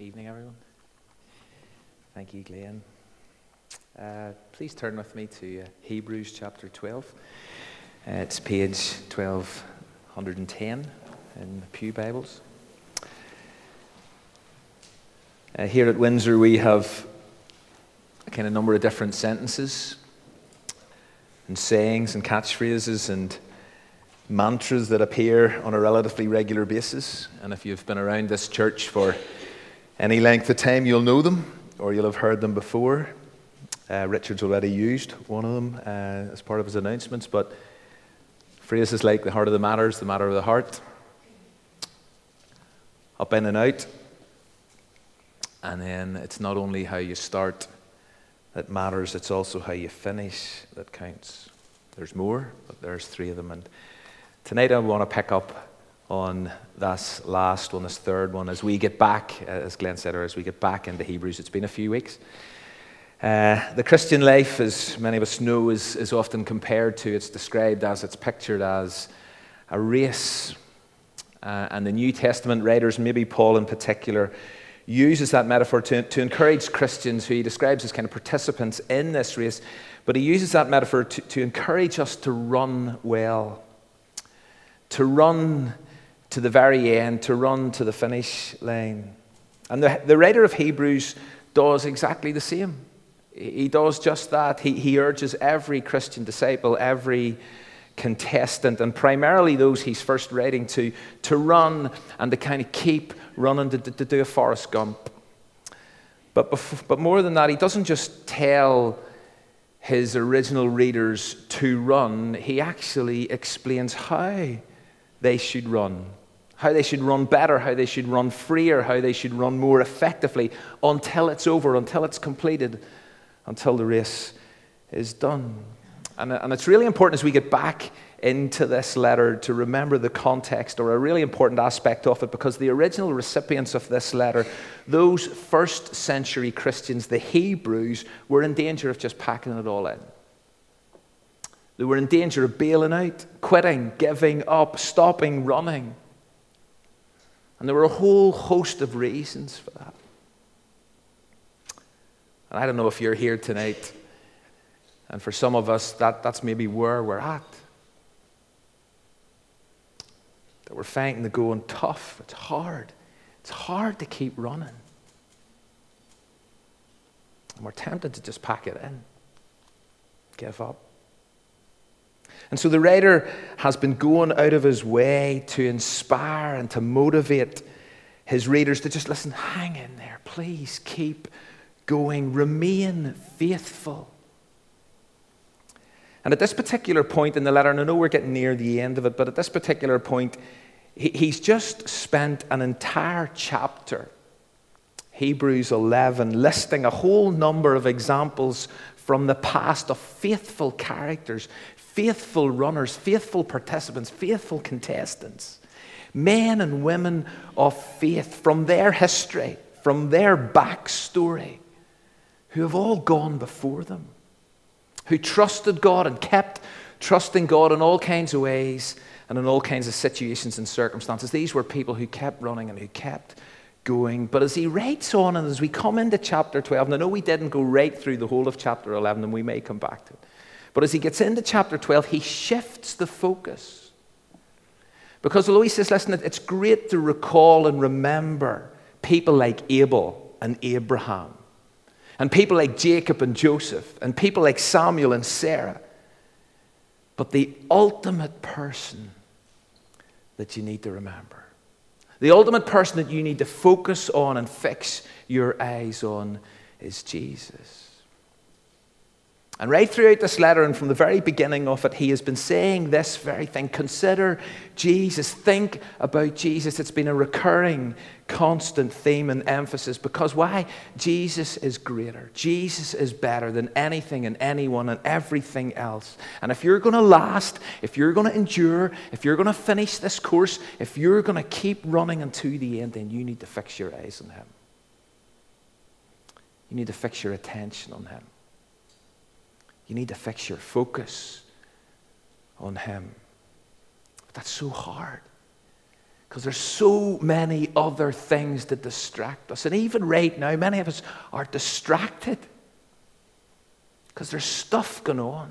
Evening, everyone. Thank you, Glenn. Uh, please turn with me to uh, Hebrews chapter 12. Uh, it's page 1210 in the Pew Bibles. Uh, here at Windsor, we have a kind of number of different sentences and sayings and catchphrases and mantras that appear on a relatively regular basis. And if you've been around this church for any length of time, you'll know them or you'll have heard them before. Uh, Richard's already used one of them uh, as part of his announcements, but phrases like the heart of the matters, the matter of the heart, up in and out. And then it's not only how you start that matters, it's also how you finish that counts. There's more, but there's three of them. And Tonight I want to pick up on this last one, this third one, as we get back, uh, as Glenn said, or as we get back into Hebrews. It's been a few weeks. Uh, the Christian life, as many of us know, is, is often compared to, it's described as, it's pictured as a race. Uh, and the New Testament writers, maybe Paul in particular, uses that metaphor to, to encourage Christians who he describes as kind of participants in this race, but he uses that metaphor to, to encourage us to run well to run to the very end, to run to the finish line. And the, the writer of Hebrews does exactly the same. He does just that. He, he urges every Christian disciple, every contestant, and primarily those he's first writing to, to run and to kind of keep running, to, to, to do a Forrest Gump. But, but more than that, he doesn't just tell his original readers to run, he actually explains how they should run. How they should run better, how they should run freer, how they should run more effectively until it's over, until it's completed, until the race is done. And, and it's really important as we get back into this letter to remember the context or a really important aspect of it because the original recipients of this letter, those first century Christians, the Hebrews, were in danger of just packing it all in. They were in danger of bailing out, quitting, giving up, stopping running. And there were a whole host of reasons for that. And I don't know if you're here tonight, and for some of us, that, that's maybe where we're at. That we're fighting the going tough. It's hard. It's hard to keep running. And we're tempted to just pack it in, give up. And so the writer has been going out of his way to inspire and to motivate his readers to just listen, hang in there, please keep going, remain faithful. And at this particular point in the letter, and I know we're getting near the end of it, but at this particular point, he's just spent an entire chapter, Hebrews 11, listing a whole number of examples from the past of faithful characters, faithful runners, faithful participants, faithful contestants, men and women of faith from their history, from their backstory, who have all gone before them, who trusted God and kept trusting God in all kinds of ways and in all kinds of situations and circumstances. These were people who kept running and who kept going. But as he writes on, and as we come into chapter 12, and I know we didn't go right through the whole of chapter 11, and we may come back to it. But as he gets into chapter 12, he shifts the focus. Because although he says, listen, it's great to recall and remember people like Abel and Abraham, and people like Jacob and Joseph, and people like Samuel and Sarah. But the ultimate person that you need to remember, the ultimate person that you need to focus on and fix your eyes on is Jesus. And right throughout this letter, and from the very beginning of it, he has been saying this very thing consider Jesus, think about Jesus. It's been a recurring, constant theme and emphasis because why? Jesus is greater. Jesus is better than anything and anyone and everything else. And if you're going to last, if you're going to endure, if you're going to finish this course, if you're going to keep running until the end, then you need to fix your eyes on him. You need to fix your attention on him. You need to fix your focus on Him. But that's so hard. Because there's so many other things that distract us. And even right now, many of us are distracted because there's stuff going on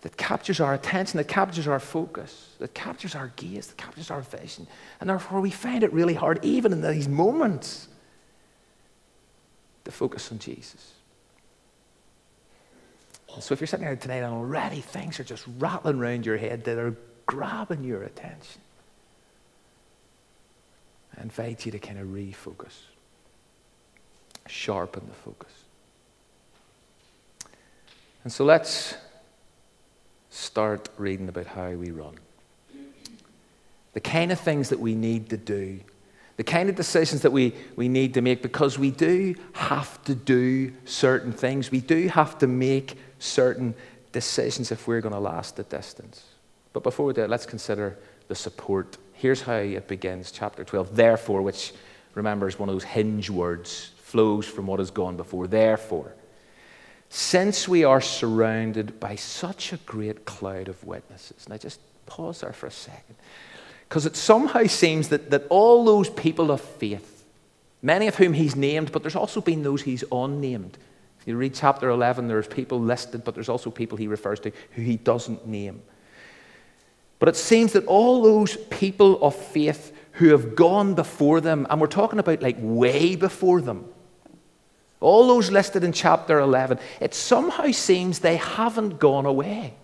that captures our attention, that captures our focus, that captures our gaze, that captures our vision. And therefore, we find it really hard, even in these moments, to focus on Jesus. So, if you're sitting here tonight and already things are just rattling around your head that are grabbing your attention, I invite you to kind of refocus, sharpen the focus. And so let's start reading about how we run. The kind of things that we need to do, the kind of decisions that we, we need to make, because we do have to do certain things. We do have to make certain decisions if we're going to last the distance. But before we do let's consider the support. Here's how it begins, chapter 12. Therefore, which remember is one of those hinge words, flows from what has gone before. Therefore, since we are surrounded by such a great cloud of witnesses. Now, just pause there for a second. Because it somehow seems that, that all those people of faith, many of whom he's named, but there's also been those he's unnamed. You read chapter 11, there's people listed, but there's also people he refers to who he doesn't name. But it seems that all those people of faith who have gone before them, and we're talking about like way before them, all those listed in chapter 11, it somehow seems they haven't gone away.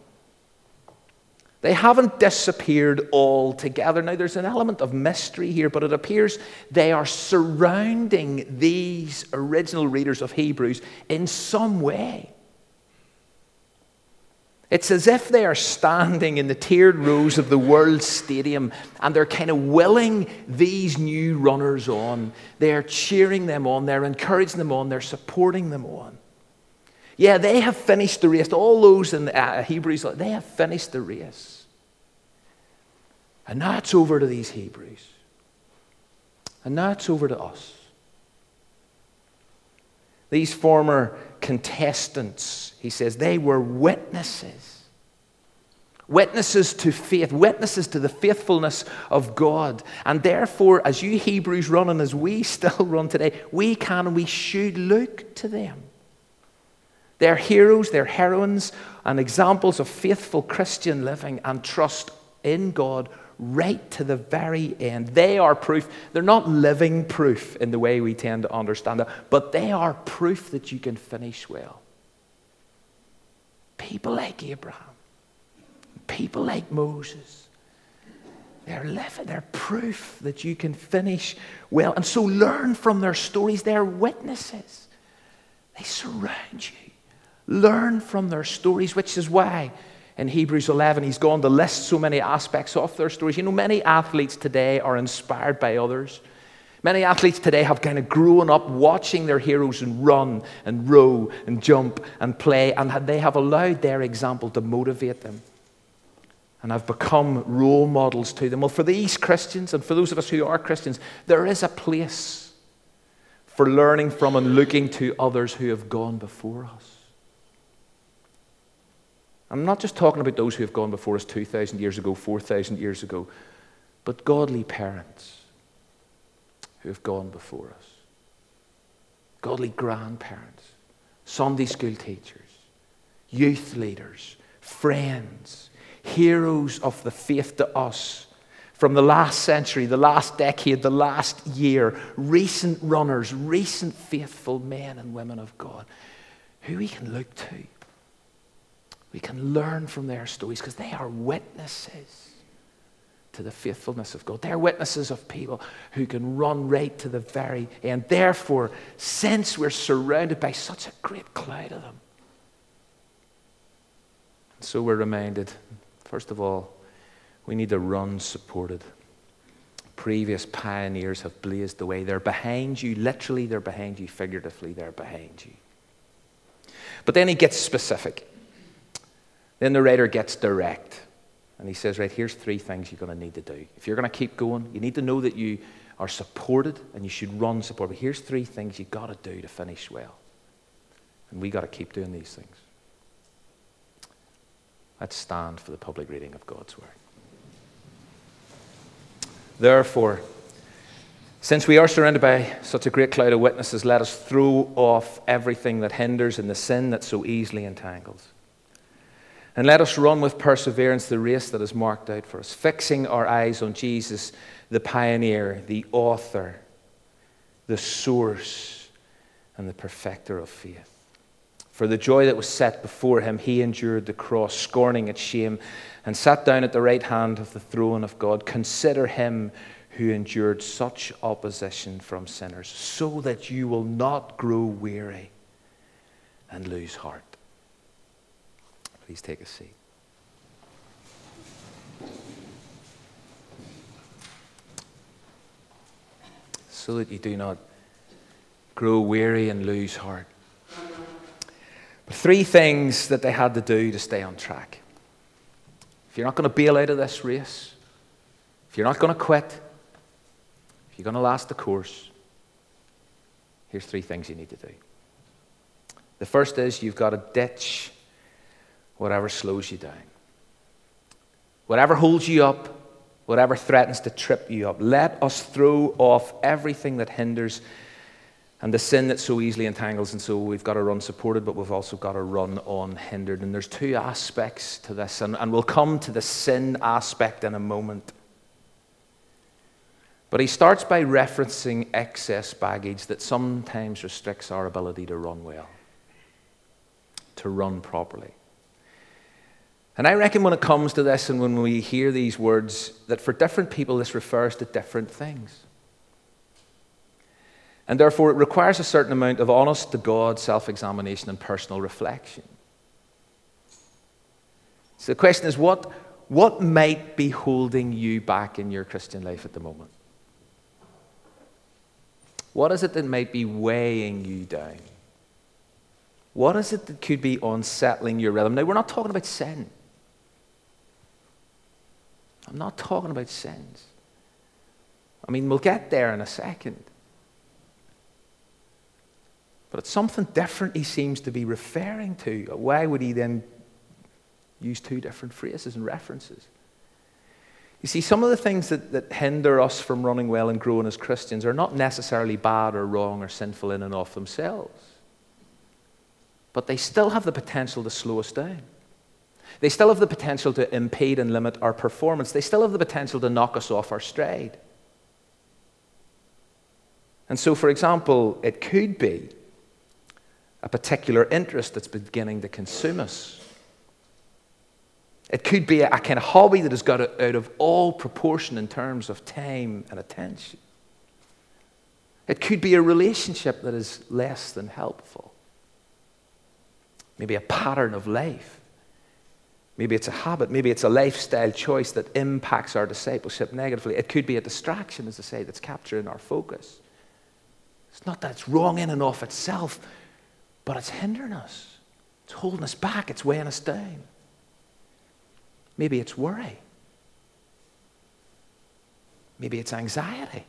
They haven't disappeared altogether. Now, there's an element of mystery here, but it appears they are surrounding these original readers of Hebrews in some way. It's as if they are standing in the tiered rows of the World Stadium and they're kind of willing these new runners on. They're cheering them on, they're encouraging them on, they're supporting them on. Yeah, they have finished the race. All those in uh, Hebrews, they have finished the race. And now it's over to these Hebrews. And now it's over to us. These former contestants, he says, they were witnesses. Witnesses to faith, witnesses to the faithfulness of God. And therefore, as you Hebrews run and as we still run today, we can and we should look to them. They're heroes, they're heroines, and examples of faithful Christian living and trust in God right to the very end. They are proof. They're not living proof in the way we tend to understand it, but they are proof that you can finish well. People like Abraham, people like Moses. They're living, they're proof that you can finish well. And so learn from their stories. They're witnesses. They surround you. Learn from their stories, which is why in Hebrews 11, he's gone to list so many aspects of their stories. You know, many athletes today are inspired by others. Many athletes today have kind of grown up watching their heroes and run and row and jump and play, and they have allowed their example to motivate them and have become role models to them. Well, for these Christians and for those of us who are Christians, there is a place for learning from and looking to others who have gone before us. I'm not just talking about those who have gone before us 2,000 years ago, 4,000 years ago, but godly parents who have gone before us, godly grandparents, Sunday school teachers, youth leaders, friends, heroes of the faith to us from the last century, the last decade, the last year, recent runners, recent faithful men and women of God who we can look to we can learn from their stories because they are witnesses to the faithfulness of God. They're witnesses of people who can run right to the very end. Therefore, since we're surrounded by such a great cloud of them, so we're reminded, first of all, we need to run supported. Previous pioneers have blazed the way. They're behind you, literally, they're behind you, figuratively, they're behind you. But then he gets specific. Then the writer gets direct. And he says, Right, here's three things you're going to need to do. If you're going to keep going, you need to know that you are supported and you should run support. But here's three things you've got to do to finish well. And we've got to keep doing these things. Let's stand for the public reading of God's Word. Therefore, since we are surrounded by such a great cloud of witnesses, let us throw off everything that hinders and the sin that so easily entangles. And let us run with perseverance the race that is marked out for us, fixing our eyes on Jesus, the pioneer, the author, the source, and the perfecter of faith. For the joy that was set before him, he endured the cross, scorning its shame, and sat down at the right hand of the throne of God. Consider him who endured such opposition from sinners, so that you will not grow weary and lose heart. Please take a seat. So that you do not grow weary and lose heart. But three things that they had to do to stay on track. If you're not going to bail out of this race, if you're not going to quit, if you're going to last the course, here's three things you need to do. The first is you've got to ditch whatever slows you down, whatever holds you up, whatever threatens to trip you up. Let us throw off everything that hinders and the sin that so easily entangles. And so we've got to run supported, but we've also got to run unhindered. And there's two aspects to this, and, and we'll come to the sin aspect in a moment. But he starts by referencing excess baggage that sometimes restricts our ability to run well, to run properly. And I reckon when it comes to this and when we hear these words, that for different people this refers to different things. And therefore, it requires a certain amount of honest to God self examination and personal reflection. So the question is what, what might be holding you back in your Christian life at the moment? What is it that might be weighing you down? What is it that could be unsettling your rhythm? Now, we're not talking about sin. I'm not talking about sins. I mean, we'll get there in a second. But it's something different he seems to be referring to. Why would he then use two different phrases and references? You see, some of the things that, that hinder us from running well and growing as Christians are not necessarily bad or wrong or sinful in and of themselves. But they still have the potential to slow us down. They still have the potential to impede and limit our performance. They still have the potential to knock us off our stride. And so, for example, it could be a particular interest that's beginning to consume us. It could be a, kind of hobby that has got out of all proportion in terms of time and attention. It could be a relationship that is less than helpful. Maybe a pattern of life. Maybe it's a habit. Maybe it's a lifestyle choice that impacts our discipleship negatively. It could be a distraction, as I say, that's capturing our focus. It's not that it's wrong in and of itself, but it's hindering us. It's holding us back. It's weighing us down. Maybe it's worry. Maybe it's anxiety.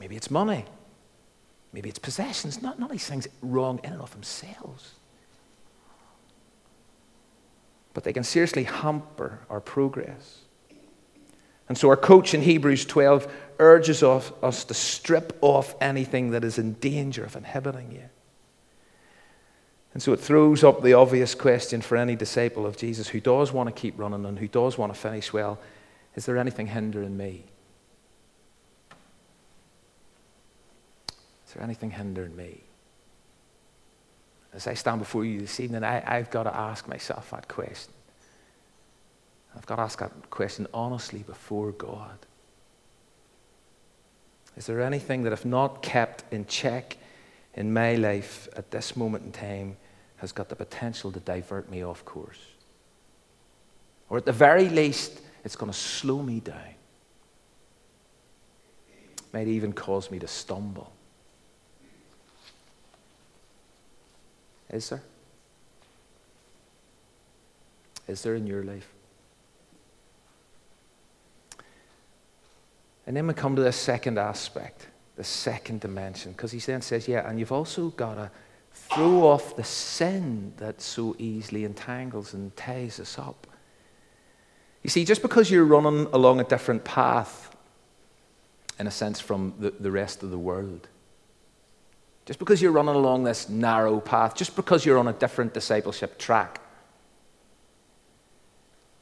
Maybe it's money. Maybe it's possessions. Not, not these things wrong in and of themselves. But they can seriously hamper our progress. And so our coach in Hebrews 12 urges us to strip off anything that is in danger of inhibiting you. And so it throws up the obvious question for any disciple of Jesus who does want to keep running and who does want to finish well is there anything hindering me? Is there anything hindering me? As I stand before you this evening, I, I've got to ask myself that question. I've got to ask that question honestly before God. Is there anything that, if not kept in check in my life at this moment in time, has got the potential to divert me off course. Or at the very least, it's going to slow me down. Might even cause me to stumble. Is there? Is there in your life? And then we come to the second aspect, the second dimension, because he then says, yeah, and you've also got to throw off the sin that so easily entangles and ties us up. You see, just because you're running along a different path, in a sense, from the, the rest of the world, just because you're running along this narrow path, just because you're on a different discipleship track,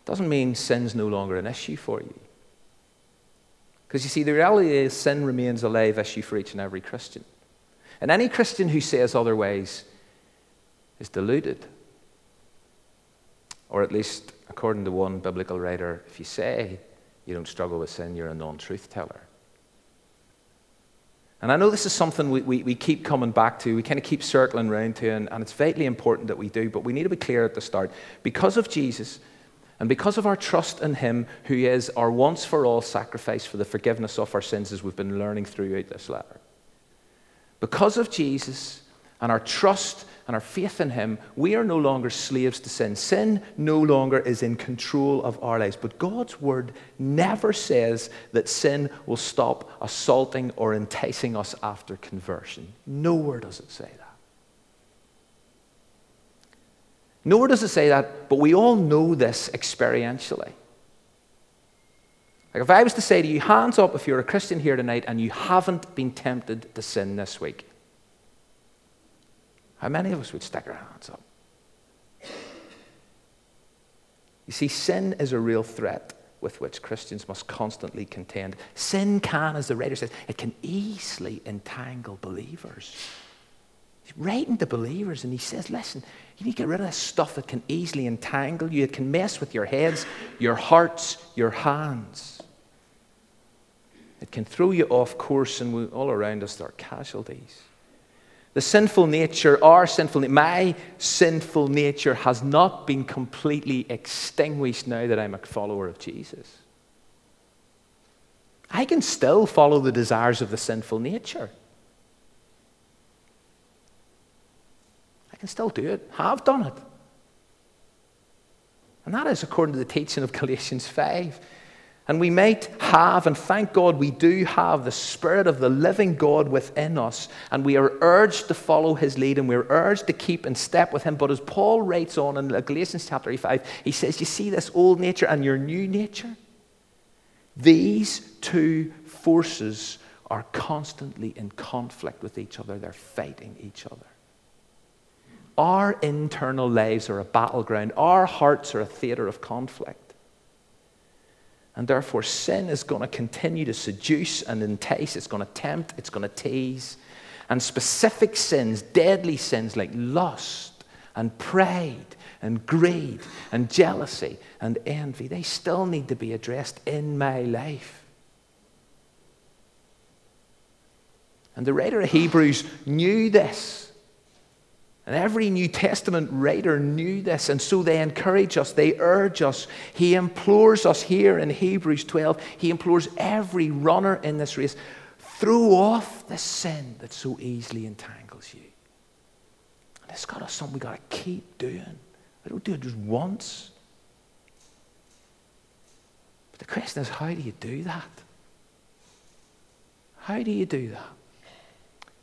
doesn't mean sin's no longer an issue for you. Because you see, the reality is sin remains a live issue for each and every Christian. And any Christian who says otherwise is deluded. Or at least, according to one biblical writer, if you say you don't struggle with sin, you're a non truth teller. And I know this is something we, we, we, keep coming back to, we kind of keep circling around to, and, and it's vitally important that we do, but we need to be clear at the start. Because of Jesus, and because of our trust in Him, who is our once for all sacrifice for the forgiveness of our sins, as we've been learning throughout this letter, because of Jesus and our trust and our faith in Him, we are no longer slaves to sin. Sin no longer is in control of our lives. But God's Word never says that sin will stop assaulting or enticing us after conversion. Nowhere does it say that. Nowhere does it say that, but we all know this experientially. Like if I was to say to you, hands up if you're a Christian here tonight and you haven't been tempted to sin this week, how many of us would stick our hands up? You see, sin is a real threat with which Christians must constantly contend. Sin can, as the writer says, it can easily entangle believers. He's writing to believers and he says, listen, you need to get rid of this stuff that can easily entangle you. It can mess with your heads, your hearts, your hands. It can throw you off course, and we, all around us there are casualties. The sinful nature, our sinful my sinful nature has not been completely extinguished now that I'm a follower of Jesus. I can still follow the desires of the sinful nature. I can still do it, have done it. And that is according to the teaching of Galatians 5. And we might have, and thank God we do have, the Spirit of the living God within us. And we are urged to follow His lead and we're urged to keep in step with Him. But as Paul writes on in Galatians chapter 5, he says, You see this old nature and your new nature? These two forces are constantly in conflict with each other, they're fighting each other. Our internal lives are a battleground, our hearts are a theater of conflict. And therefore, sin is going to continue to seduce and entice, it's going to tempt, it's going to tease. And specific sins, deadly sins like lust and pride and greed and jealousy and envy, they still need to be addressed in my life. And the writer of Hebrews knew this. And every New Testament writer knew this, and so they encourage us, they urge us. He implores us here in Hebrews 12, he implores every runner in this race throw off the sin that so easily entangles you. And it's got us something we've got to keep doing. We don't do it just once. But the question is, how do you do that? How do you do that?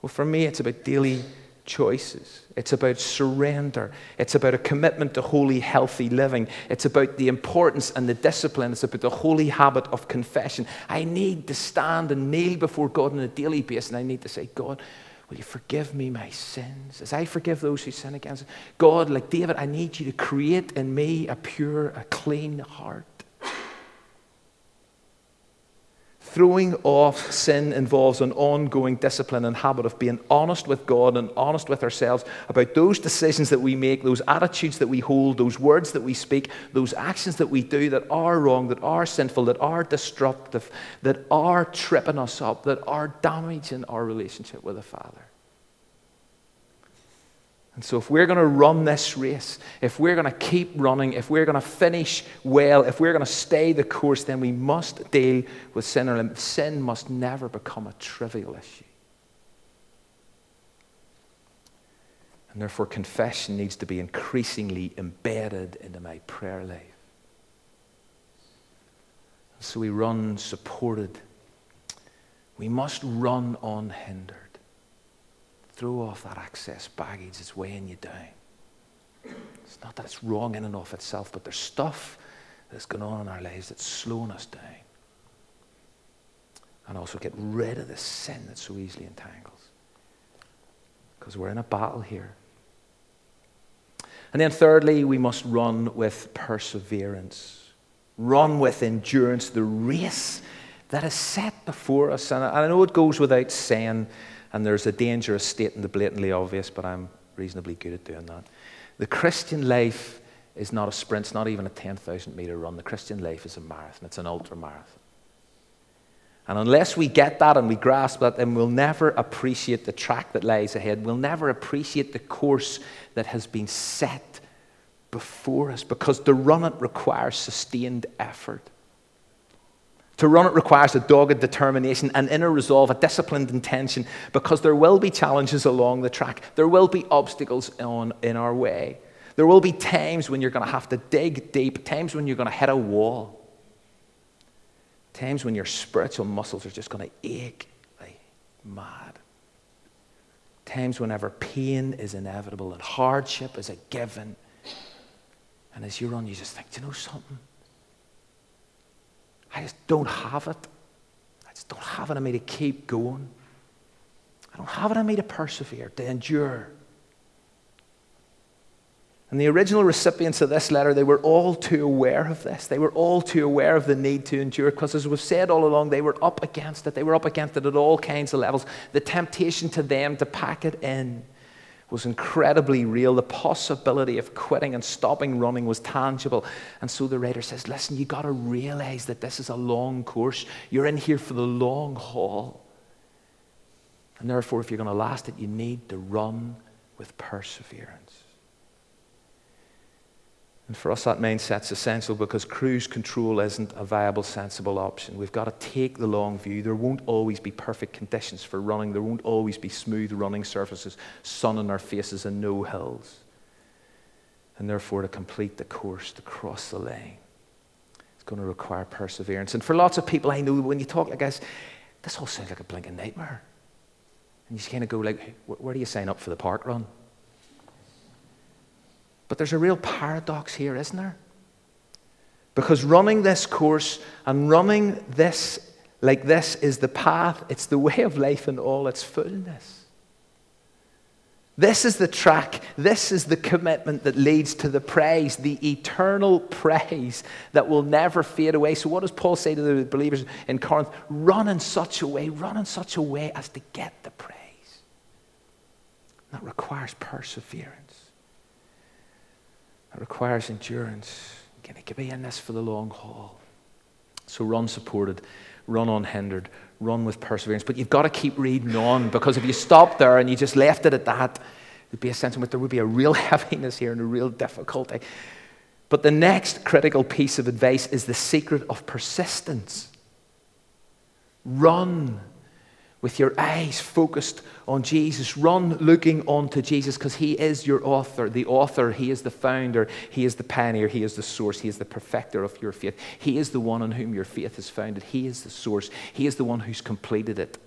Well, for me, it's about daily choices. It's about surrender. It's about a commitment to holy, healthy living. It's about the importance and the discipline. It's about the holy habit of confession. I need to stand and kneel before God on a daily basis, and I need to say, God, will you forgive me my sins as I forgive those who sin against me? God, like David, I need you to create in me a pure, a clean heart. Throwing off sin involves an ongoing discipline and habit of being honest with God and honest with ourselves about those decisions that we make, those attitudes that we hold, those words that we speak, those actions that we do that are wrong, that are sinful, that are destructive, that are tripping us up, that are damaging our relationship with the Father. And so, if we're going to run this race, if we're going to keep running, if we're going to finish well, if we're going to stay the course, then we must deal with sin. Sin must never become a trivial issue. And therefore, confession needs to be increasingly embedded into my prayer life. So we run supported. We must run unhindered. Throw off that excess baggage that's weighing you down. It's not that it's wrong in and of itself, but there's stuff that's going on in our lives that's slowing us down. And also get rid of the sin that so easily entangles. Because we're in a battle here. And then, thirdly, we must run with perseverance. Run with endurance the race that is set before us. And I know it goes without saying, and there's a dangerous state in the blatantly obvious, but I'm reasonably good at doing that. The Christian life is not a sprint, it's not even a 10,000 meter run. The Christian life is a marathon, it's an ultra marathon. And unless we get that and we grasp that, then we'll never appreciate the track that lies ahead. We'll never appreciate the course that has been set before us because to run it requires sustained effort. To run it requires a dogged determination, an inner resolve, a disciplined intention, because there will be challenges along the track. There will be obstacles on, in our way. There will be times when you're going to have to dig deep, times when you're going to hit a wall, times when your spiritual muscles are just going to ache like mad. Times whenever pain is inevitable and hardship is a given. And as you run, you just think, do you know something? I just don't have it. I just don't have it in me to keep going. I don't have it in me to persevere, to endure. And the original recipients of this letter, they were all too aware of this. They were all too aware of the need to endure because, as we've said all along, they were up against it. They were up against it at all kinds of levels. The temptation to them to pack it in was incredibly real. The possibility of quitting and stopping running was tangible. And so the writer says, Listen, you got to realize that this is a long course. You're in here for the long haul. And therefore, if you're going to last it, you need to run with perseverance. And for us, that mindset's essential because cruise control isn't a viable, sensible option. We've got to take the long view. There won't always be perfect conditions for running, there won't always be smooth running surfaces, sun in our faces, and no hills. And therefore, to complete the course, to cross the line, it's going to require perseverance. And for lots of people I know, when you talk like this, this all sounds like a blinking nightmare. And you just kind of go like, where do you sign up for the park run? But there's a real paradox here, isn't there? Because running this course and running this like this is the path, it's the way of life in all its fullness. This is the track, this is the commitment that leads to the praise, the eternal praise that will never fade away. So, what does Paul say to the believers in Corinth? Run in such a way, run in such a way as to get the praise. That requires perseverance. It requires endurance. Again, it can be in this for the long haul. So run supported, run unhindered, run with perseverance. But you've got to keep reading on because if you stop there and you just left it at that, there'd be a sense in which there would be a real heaviness here and a real difficulty. But the next critical piece of advice is the secret of persistence. Run with your eyes focused on Jesus. Run looking onto Jesus because He is your author, the author. He is the founder. He is the pioneer. He is the source. He is the perfecter of your faith. He is the one on whom your faith is founded. He is the source. He is the one who's completed it.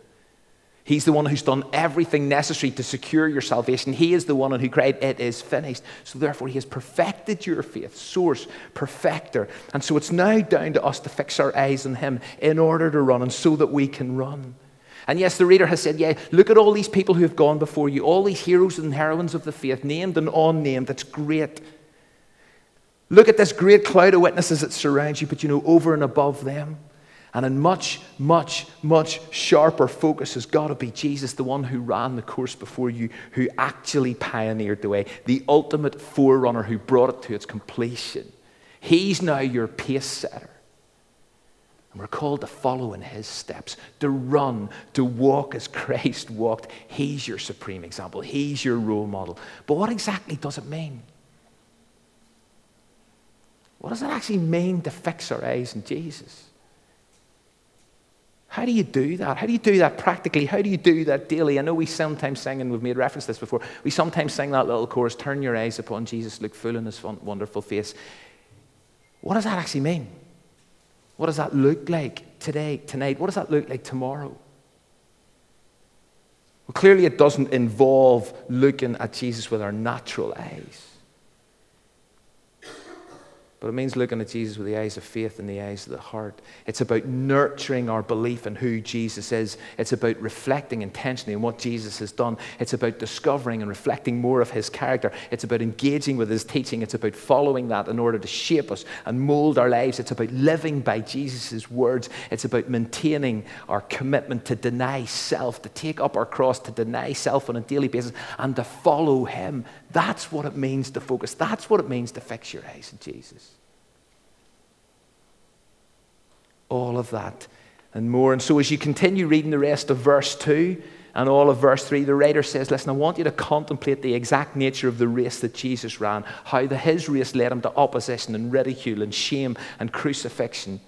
He's the one who's done everything necessary to secure your salvation. He is the one who cried, It is finished. So therefore, He has perfected your faith, source, perfecter. And so it's now down to us to fix our eyes on Him in order to run and so that we can run. And yes, the reader has said, yeah, look at all these people who have gone before you, all these heroes and heroines of the faith, named and unnamed. That's great. Look at this great cloud of witnesses that surrounds you, but you know, over and above them, and in much, much, much sharper focus has got to be Jesus, the one who ran the course before you, who actually pioneered the way, the ultimate forerunner who brought it to its completion. He's now your pace setter. We're called to follow in his steps, to run, to walk as Christ walked. He's your supreme example, he's your role model. But what exactly does it mean? What does it actually mean to fix our eyes on Jesus? How do you do that? How do you do that practically? How do you do that daily? I know we sometimes sing, and we've made reference to this before, we sometimes sing that little chorus, Turn your eyes upon Jesus, look full in his wonderful face. What does that actually mean? What does that look like today, tonight? What does that look like tomorrow? Well, clearly, it doesn't involve looking at Jesus with our natural eyes. But it means looking at Jesus with the eyes of faith and the eyes of the heart. It's about nurturing our belief in who Jesus is. It's about reflecting intentionally on what Jesus has done. It's about discovering and reflecting more of his character. It's about engaging with his teaching. It's about following that in order to shape us and mold our lives. It's about living by Jesus' words. It's about maintaining our commitment to deny self, to take up our cross, to deny self on a daily basis, and to follow him. That's what it means to focus. That's what it means to fix your eyes on Jesus. All of that and more. And so, as you continue reading the rest of verse 2 and all of verse 3, the writer says, Listen, I want you to contemplate the exact nature of the race that Jesus ran, how the, his race led him to opposition and ridicule and shame and crucifixion.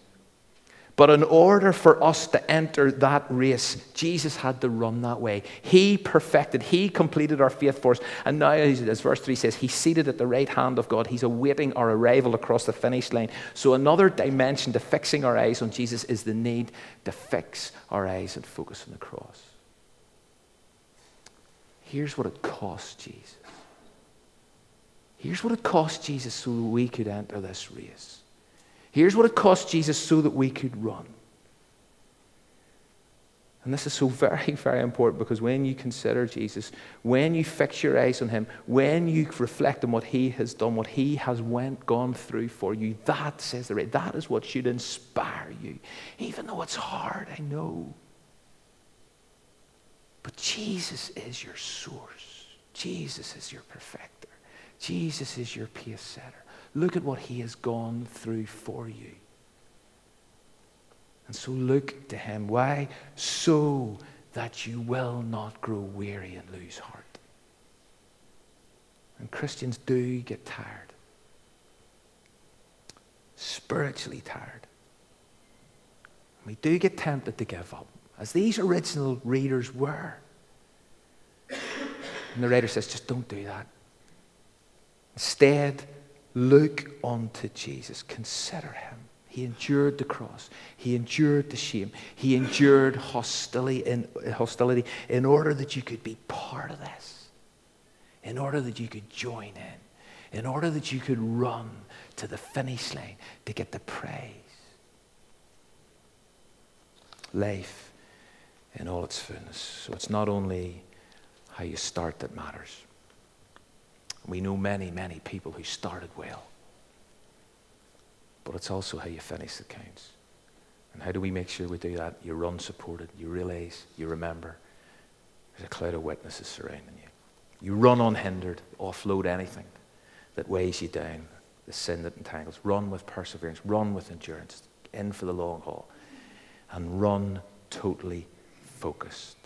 But in order for us to enter that race, Jesus had to run that way. He perfected, He completed our faith for us. And now, as verse 3 says, He's seated at the right hand of God. He's awaiting our arrival across the finish line. So, another dimension to fixing our eyes on Jesus is the need to fix our eyes and focus on the cross. Here's what it cost Jesus. Here's what it cost Jesus so we could enter this race. Here's what it cost Jesus so that we could run. And this is so very, very important because when you consider Jesus, when you fix your eyes on him, when you reflect on what he has done, what he has went, gone through for you, that says the right. That is what should inspire you. Even though it's hard, I know. But Jesus is your source. Jesus is your perfecter. Jesus is your pace setter. Look at what he has gone through for you. And so look to him. Why? So that you will not grow weary and lose heart. And Christians do get tired, spiritually tired. We do get tempted to give up, as these original readers were. And the writer says, just don't do that. Instead, Look unto Jesus. Consider him. He endured the cross. He endured the shame. He endured hostility in, hostility in order that you could be part of this, in order that you could join in, in order that you could run to the finish line to get the praise. Life in all its fullness. So it's not only how you start that matters. We know many, many people who started well. But it's also how you finish that counts. And how do we make sure we do that? You run supported. You realize, you remember. There's a cloud of witnesses surrounding you. You run unhindered, offload anything that weighs you down, the sin that entangles. Run with perseverance, run with endurance, in for the long haul, and run totally focused.